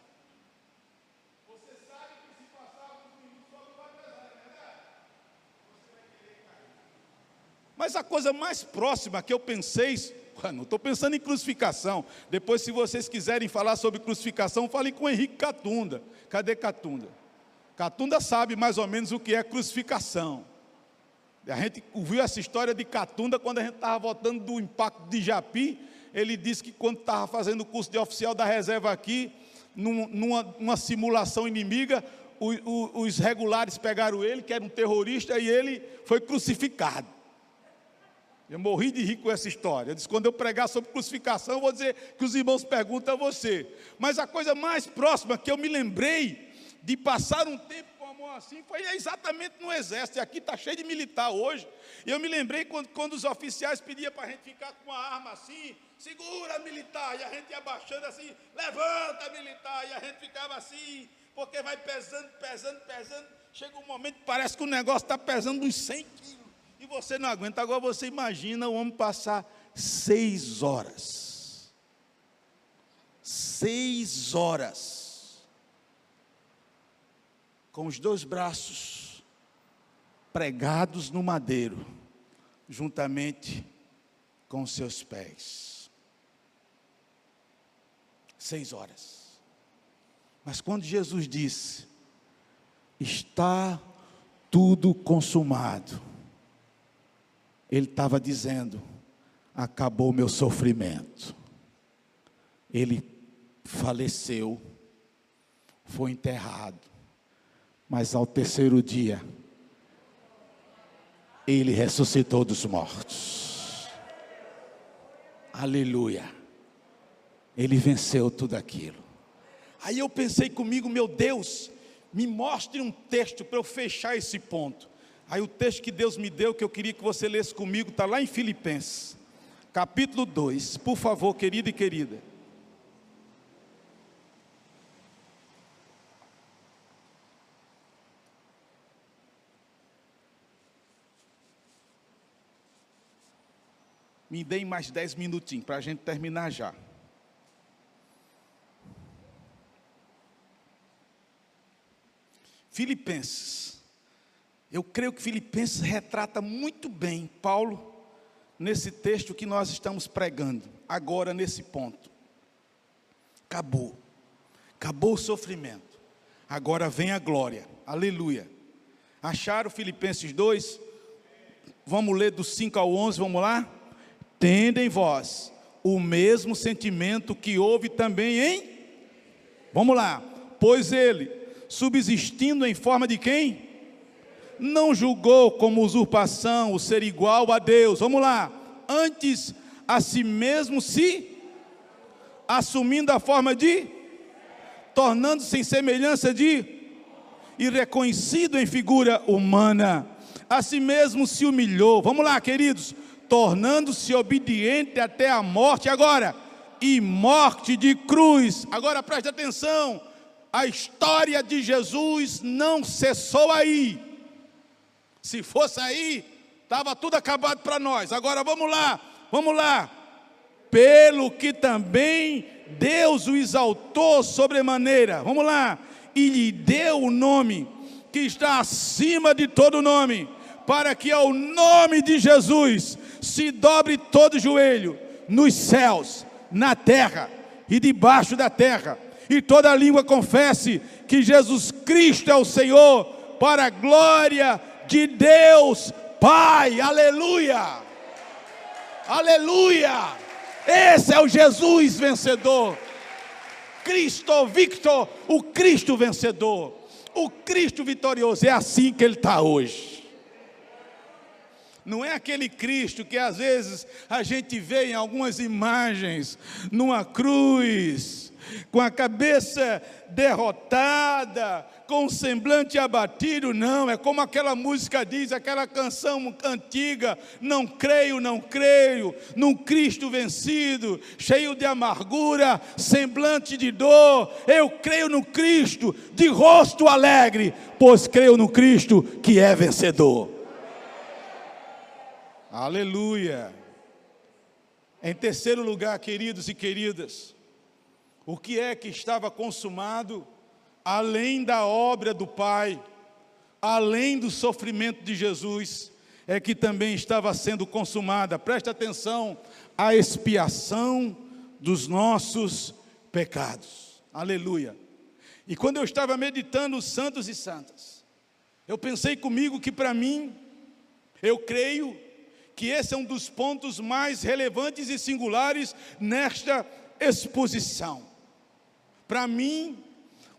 Speaker 1: Você sabe que se passar alguns minutos só não vai pesar, é verdade? Você vai querer cair. Mas a coisa mais próxima que eu pensei, não estou pensando em crucificação. Depois, se vocês quiserem falar sobre crucificação, falem com o Henrique Catunda. Cadê Catunda? Catunda sabe mais ou menos o que é crucificação. A gente ouviu essa história de Catunda quando a gente estava voltando do impacto de Japi ele disse que quando estava fazendo o curso de oficial da reserva aqui, numa, numa simulação inimiga, o, o, os regulares pegaram ele, que era um terrorista, e ele foi crucificado. Eu morri de rir com essa história. Eu disse: quando eu pregar sobre crucificação, eu vou dizer que os irmãos perguntam a você. Mas a coisa mais próxima que eu me lembrei de passar um tempo com a mão assim foi exatamente no exército. E aqui está cheio de militar hoje. E eu me lembrei quando, quando os oficiais pediam para a gente ficar com uma arma assim, segura militar, e a gente ia baixando assim, levanta militar, e a gente ficava assim, porque vai pesando, pesando, pesando, chega um momento que parece que o negócio está pesando uns 100 quilos, e você não aguenta, agora você imagina o homem passar seis horas. Seis horas. Com os dois braços pregados no madeiro, juntamente com seus pés. Seis horas. Mas quando Jesus disse: Está tudo consumado, Ele estava dizendo: Acabou meu sofrimento. Ele faleceu, foi enterrado, mas ao terceiro dia, ele ressuscitou dos mortos. Aleluia. Ele venceu tudo aquilo. Aí eu pensei comigo, meu Deus, me mostre um texto para eu fechar esse ponto. Aí o texto que Deus me deu, que eu queria que você lesse comigo, está lá em Filipenses, capítulo 2. Por favor, querido e querida. Me deem mais dez minutinhos para a gente terminar já. Filipenses. Eu creio que Filipenses retrata muito bem Paulo nesse texto que nós estamos pregando, agora nesse ponto. Acabou. Acabou o sofrimento. Agora vem a glória. Aleluia. Acharam Filipenses 2? Vamos ler do 5 ao 11, vamos lá? tendo em vós o mesmo sentimento que houve também em. Vamos lá. Pois ele, subsistindo em forma de quem? Não julgou como usurpação o ser igual a Deus. Vamos lá. Antes a si mesmo se assumindo a forma de tornando-se em semelhança de e reconhecido em figura humana, a si mesmo se humilhou. Vamos lá, queridos tornando-se obediente até a morte. Agora, e morte de cruz. Agora preste atenção: a história de Jesus não cessou aí. Se fosse aí, estava tudo acabado para nós. Agora vamos lá, vamos lá. Pelo que também Deus o exaltou sobremaneira. Vamos lá. E lhe deu o nome que está acima de todo nome, para que ao nome de Jesus se dobre todo joelho, nos céus, na terra e debaixo da terra, e toda língua confesse que Jesus Cristo é o Senhor, para a glória de Deus Pai. Aleluia! Aleluia! Esse é o Jesus vencedor. Cristo Victor, o Cristo vencedor, o Cristo vitorioso. É assim que ele está hoje. Não é aquele Cristo que às vezes a gente vê em algumas imagens, numa cruz, com a cabeça derrotada, com o semblante abatido, não, é como aquela música diz, aquela canção antiga: não creio, não creio, num Cristo vencido, cheio de amargura, semblante de dor, eu creio no Cristo, de rosto alegre, pois creio no Cristo que é vencedor. Aleluia. Em terceiro lugar, queridos e queridas, o que é que estava consumado além da obra do Pai, além do sofrimento de Jesus, é que também estava sendo consumada, preste atenção, a expiação dos nossos pecados. Aleluia. E quando eu estava meditando os santos e santas, eu pensei comigo que para mim, eu creio que esse é um dos pontos mais relevantes e singulares nesta exposição. Para mim,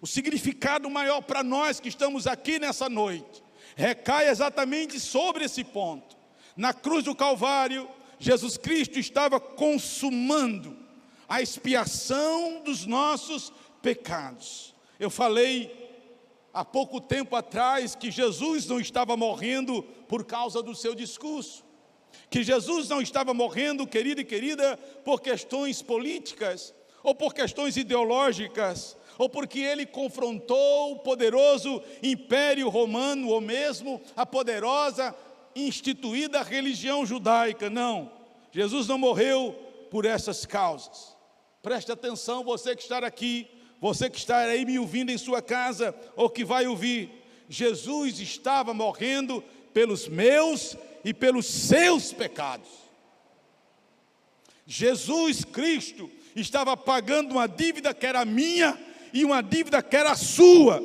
Speaker 1: o significado maior para nós que estamos aqui nessa noite recai exatamente sobre esse ponto. Na cruz do Calvário, Jesus Cristo estava consumando a expiação dos nossos pecados. Eu falei há pouco tempo atrás que Jesus não estava morrendo por causa do seu discurso que Jesus não estava morrendo, querido e querida, por questões políticas, ou por questões ideológicas, ou porque ele confrontou o poderoso império romano, ou mesmo a poderosa instituída religião judaica. Não. Jesus não morreu por essas causas. Preste atenção, você que está aqui, você que está aí me ouvindo em sua casa, ou que vai ouvir. Jesus estava morrendo pelos meus e pelos seus pecados. Jesus Cristo estava pagando uma dívida que era minha e uma dívida que era sua.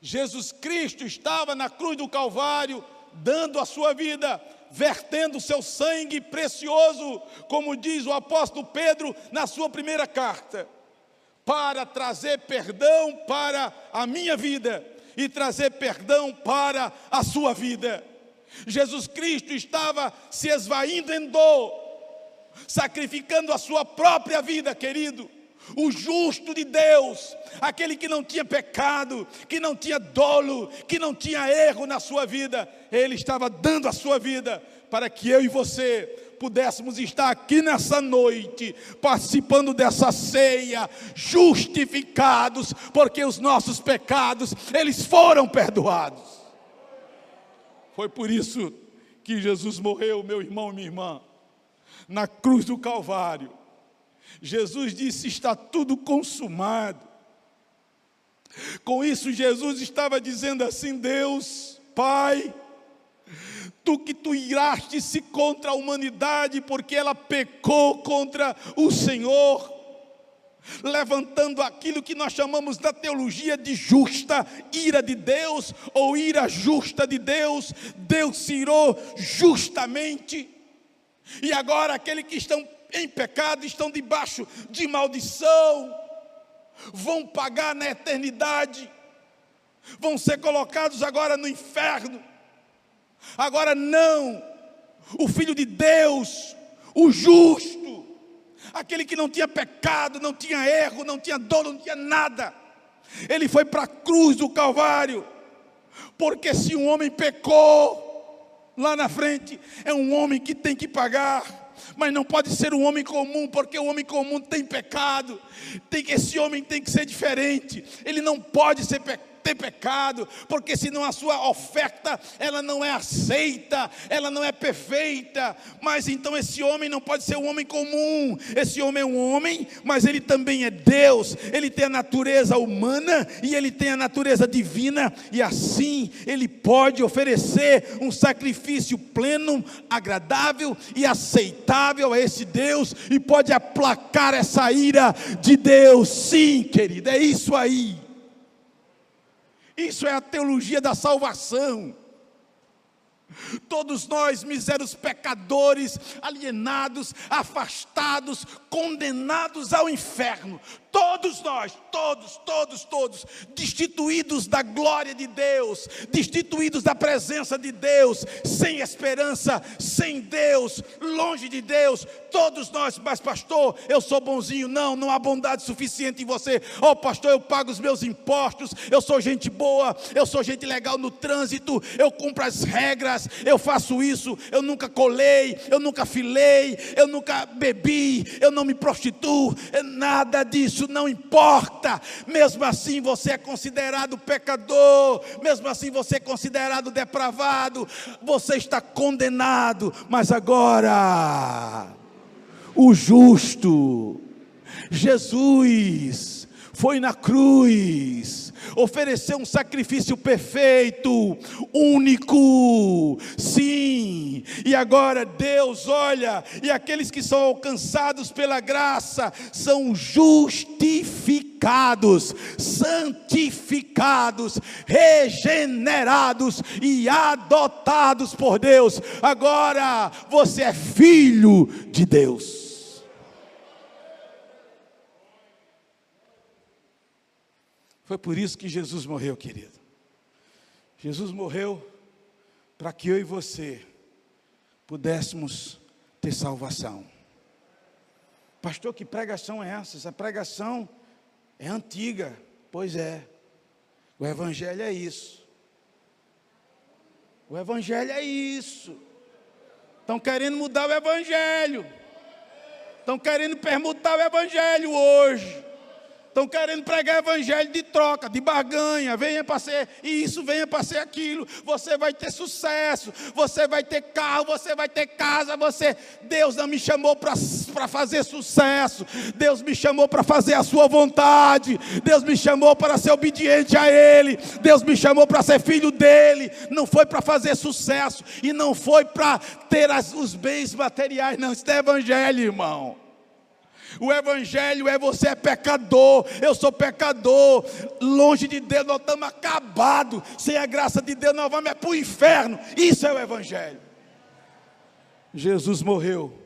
Speaker 1: Jesus Cristo estava na cruz do Calvário, dando a sua vida, vertendo seu sangue precioso, como diz o apóstolo Pedro na sua primeira carta, para trazer perdão para a minha vida e trazer perdão para a sua vida. Jesus Cristo estava se esvaindo em dor, sacrificando a sua própria vida, querido. O justo de Deus, aquele que não tinha pecado, que não tinha dolo, que não tinha erro na sua vida, ele estava dando a sua vida para que eu e você pudéssemos estar aqui nessa noite, participando dessa ceia, justificados, porque os nossos pecados, eles foram perdoados. Foi por isso que Jesus morreu, meu irmão e minha irmã, na cruz do Calvário. Jesus disse: Está tudo consumado. Com isso, Jesus estava dizendo assim: Deus, Pai, tu que tu iraste-se contra a humanidade, porque ela pecou contra o Senhor, levantando aquilo que nós chamamos da teologia de justa ira de Deus, ou ira justa de Deus, Deus se irou justamente, e agora aqueles que estão em pecado estão debaixo de maldição, vão pagar na eternidade, vão ser colocados agora no inferno. Agora não, o Filho de Deus, o justo, aquele que não tinha pecado, não tinha erro, não tinha dor, não tinha nada, ele foi para a cruz do Calvário, porque se um homem pecou, lá na frente, é um homem que tem que pagar mas não pode ser um homem comum, porque o homem comum tem pecado. Tem que esse homem tem que ser diferente. Ele não pode ser pecado ter pecado, porque senão a sua oferta ela não é aceita, ela não é perfeita. Mas então esse homem não pode ser um homem comum. Esse homem é um homem, mas ele também é Deus. Ele tem a natureza humana e ele tem a natureza divina e assim ele pode oferecer um sacrifício pleno, agradável e aceitável a esse Deus e pode aplacar essa ira de Deus. Sim, querido, é isso aí. Isso é a teologia da salvação. Todos nós, miseros pecadores, alienados, afastados, condenados ao inferno, Todos nós, todos, todos, todos, destituídos da glória de Deus, destituídos da presença de Deus, sem esperança, sem Deus, longe de Deus, todos nós, mas pastor, eu sou bonzinho, não, não há bondade suficiente em você. Oh, pastor, eu pago os meus impostos, eu sou gente boa, eu sou gente legal no trânsito, eu cumpro as regras, eu faço isso, eu nunca colei, eu nunca filei, eu nunca bebi, eu não me prostituo, nada disso isso não importa. Mesmo assim você é considerado pecador, mesmo assim você é considerado depravado, você está condenado. Mas agora, o justo, Jesus, foi na cruz ofereceu um sacrifício perfeito, único, sim, e agora Deus olha, e aqueles que são alcançados pela graça são justificados, santificados, regenerados e adotados por Deus. Agora você é filho de Deus. Foi por isso que Jesus morreu, querido. Jesus morreu para que eu e você pudéssemos ter salvação. Pastor, que pregação é essa? Essa pregação é antiga. Pois é. O Evangelho é isso. O Evangelho é isso. Estão querendo mudar o Evangelho. Estão querendo permutar o Evangelho hoje. Estão querendo pregar evangelho de troca, de barganha, venha para ser isso, venha para ser aquilo. Você vai ter sucesso, você vai ter carro, você vai ter casa, você. Deus não me chamou para fazer sucesso, Deus me chamou para fazer a sua vontade, Deus me chamou para ser obediente a Ele, Deus me chamou para ser filho dele, não foi para fazer sucesso e não foi para ter as, os bens materiais, não. Isso é evangelho, irmão. O Evangelho é você é pecador, eu sou pecador, longe de Deus nós estamos acabados, sem a graça de Deus nós vamos é para o inferno. Isso é o Evangelho. Jesus morreu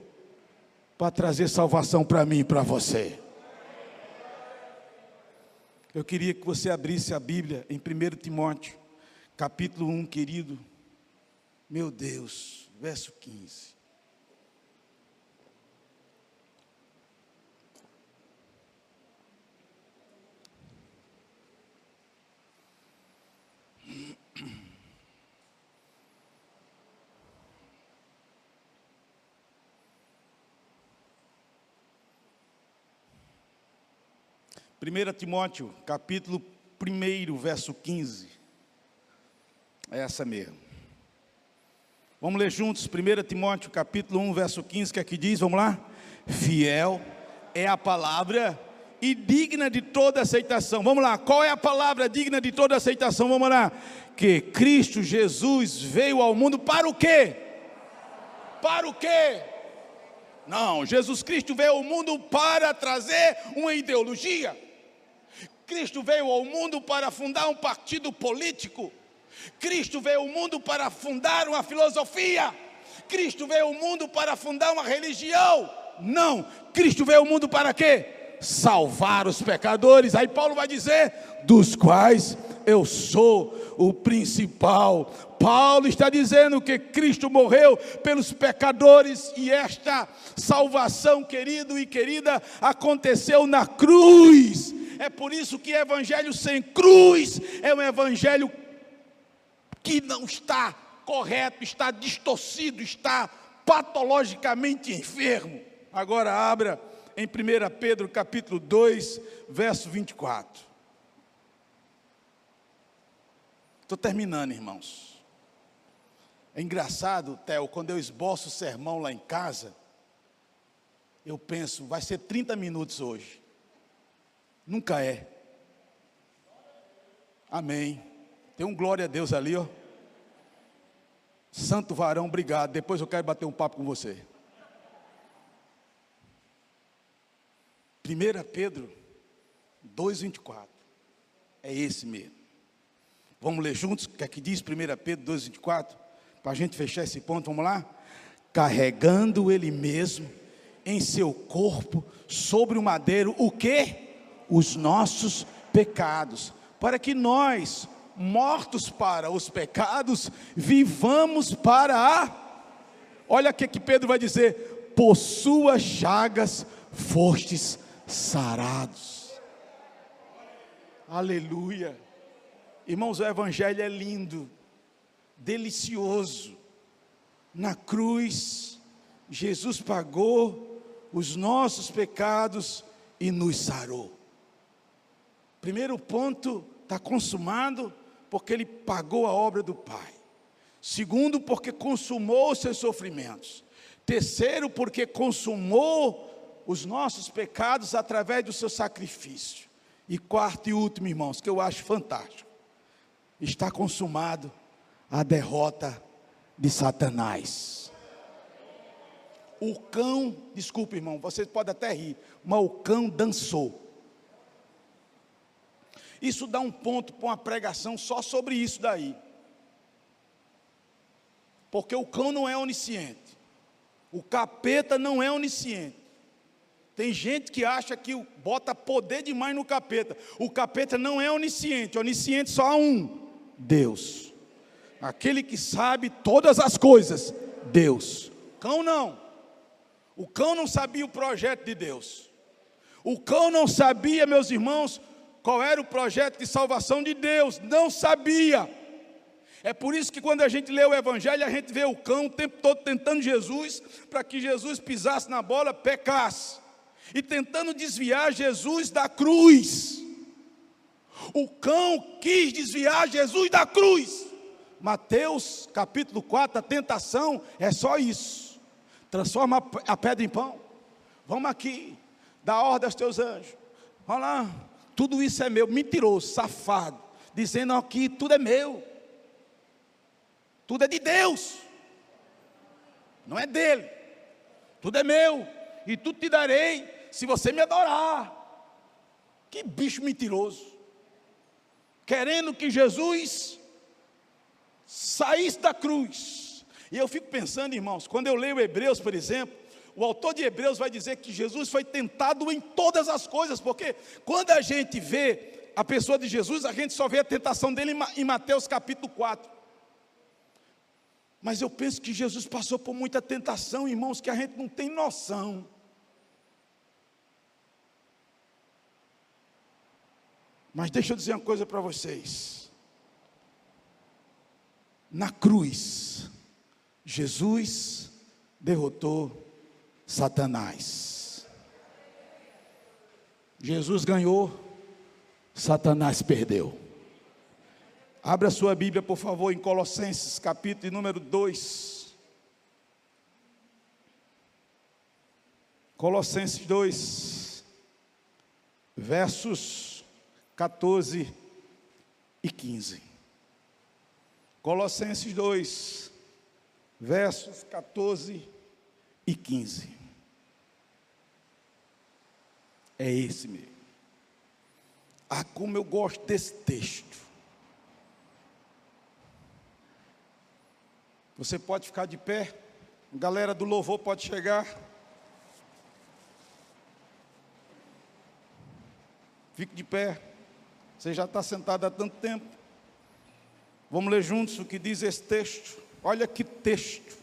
Speaker 1: para trazer salvação para mim e para você. Eu queria que você abrisse a Bíblia em 1 Timóteo, capítulo 1, querido. Meu Deus, verso 15. Primeira Timóteo, capítulo 1, verso 15. É essa mesmo. Vamos ler juntos, 1 Timóteo, capítulo 1, verso 15, que aqui diz, vamos lá? Fiel é a palavra e digna de toda aceitação. Vamos lá, qual é a palavra digna de toda aceitação? Vamos lá. Que Cristo Jesus veio ao mundo para o quê? Para o quê? Não, Jesus Cristo veio ao mundo para trazer uma ideologia. Cristo veio ao mundo para fundar um partido político. Cristo veio ao mundo para fundar uma filosofia. Cristo veio ao mundo para fundar uma religião. Não, Cristo veio ao mundo para quê? salvar os pecadores. Aí Paulo vai dizer: dos quais eu sou o principal. Paulo está dizendo que Cristo morreu pelos pecadores e esta salvação, querido e querida, aconteceu na cruz. É por isso que evangelho sem cruz é um evangelho que não está correto, está distorcido, está patologicamente enfermo. Agora abra em 1 Pedro capítulo 2, verso 24. Estou terminando, irmãos. É engraçado, Theo, quando eu esboço o sermão lá em casa, eu penso, vai ser 30 minutos hoje. Nunca é. Amém. Tem um glória a Deus ali, ó. Santo varão, obrigado. Depois eu quero bater um papo com você. 1 Pedro 2,24. É esse mesmo. Vamos ler juntos o que é que diz 1 Pedro 2,24? Para a gente fechar esse ponto, vamos lá? Carregando ele mesmo em seu corpo sobre o madeiro, o que? Os nossos pecados, para que nós, mortos para os pecados, vivamos para a. Olha o que, que Pedro vai dizer: por suas chagas fostes sarados. Aleluia. Irmãos, o Evangelho é lindo, delicioso. Na cruz, Jesus pagou os nossos pecados e nos sarou. Primeiro ponto, está consumado, porque Ele pagou a obra do Pai. Segundo, porque consumou os seus sofrimentos. Terceiro, porque consumou os nossos pecados através do seu sacrifício. E quarto e último, irmãos, que eu acho fantástico, está consumado a derrota de Satanás. O cão, desculpe, irmão, vocês podem até rir, mas o cão dançou. Isso dá um ponto para uma pregação só sobre isso daí. Porque o cão não é onisciente. O capeta não é onisciente. Tem gente que acha que bota poder demais no capeta. O capeta não é onisciente, onisciente só há um: Deus. Aquele que sabe todas as coisas, Deus. Cão não. O cão não sabia o projeto de Deus. O cão não sabia, meus irmãos, qual era o projeto de salvação de Deus. Não sabia. É por isso que quando a gente lê o Evangelho, a gente vê o cão o tempo todo tentando Jesus, para que Jesus pisasse na bola, pecasse. e tentando desviar Jesus da cruz. O cão quis desviar Jesus da cruz. Mateus capítulo 4, a tentação é só isso. Transforma a pedra em pão. Vamos aqui, dá ordem aos teus anjos. Olha lá, tudo isso é meu. Mentiroso, safado, dizendo aqui: tudo é meu, tudo é de Deus, não é dele, tudo é meu, e tudo te darei se você me adorar. Que bicho mentiroso, querendo que Jesus saísse da cruz. E eu fico pensando, irmãos, quando eu leio Hebreus, por exemplo, o autor de Hebreus vai dizer que Jesus foi tentado em todas as coisas, porque quando a gente vê a pessoa de Jesus, a gente só vê a tentação dele em Mateus capítulo 4. Mas eu penso que Jesus passou por muita tentação, irmãos, que a gente não tem noção. Mas deixa eu dizer uma coisa para vocês. Na cruz, Jesus derrotou Satanás. Jesus ganhou, Satanás perdeu. Abra sua Bíblia, por favor, em Colossenses, capítulo número 2. Colossenses 2, versos 14 e 15. Colossenses 2, versos 14 e 15. É esse mesmo. Ah, como eu gosto desse texto. Você pode ficar de pé, a galera do louvor pode chegar. Fique de pé. Você já está sentado há tanto tempo. Vamos ler juntos o que diz esse texto. Olha que texto.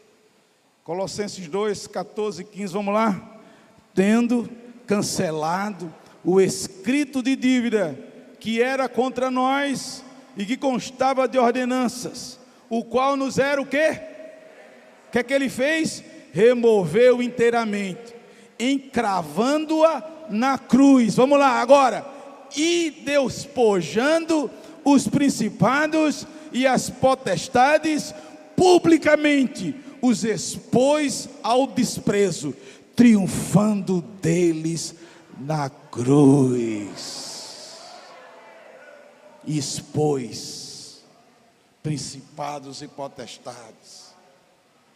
Speaker 1: Colossenses 2, 14 e 15. Vamos lá. Tendo cancelado o escrito de dívida que era contra nós e que constava de ordenanças, o qual nos era o quê? O que é que ele fez? Removeu inteiramente, encravando-a na cruz. Vamos lá agora. E despojando os principados e as potestades publicamente, os expôs ao desprezo, triunfando deles na cruz. expôs principados e potestades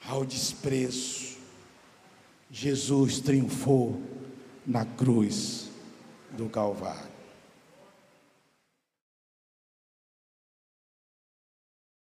Speaker 1: ao desprezo. Jesus triunfou na cruz do Calvário.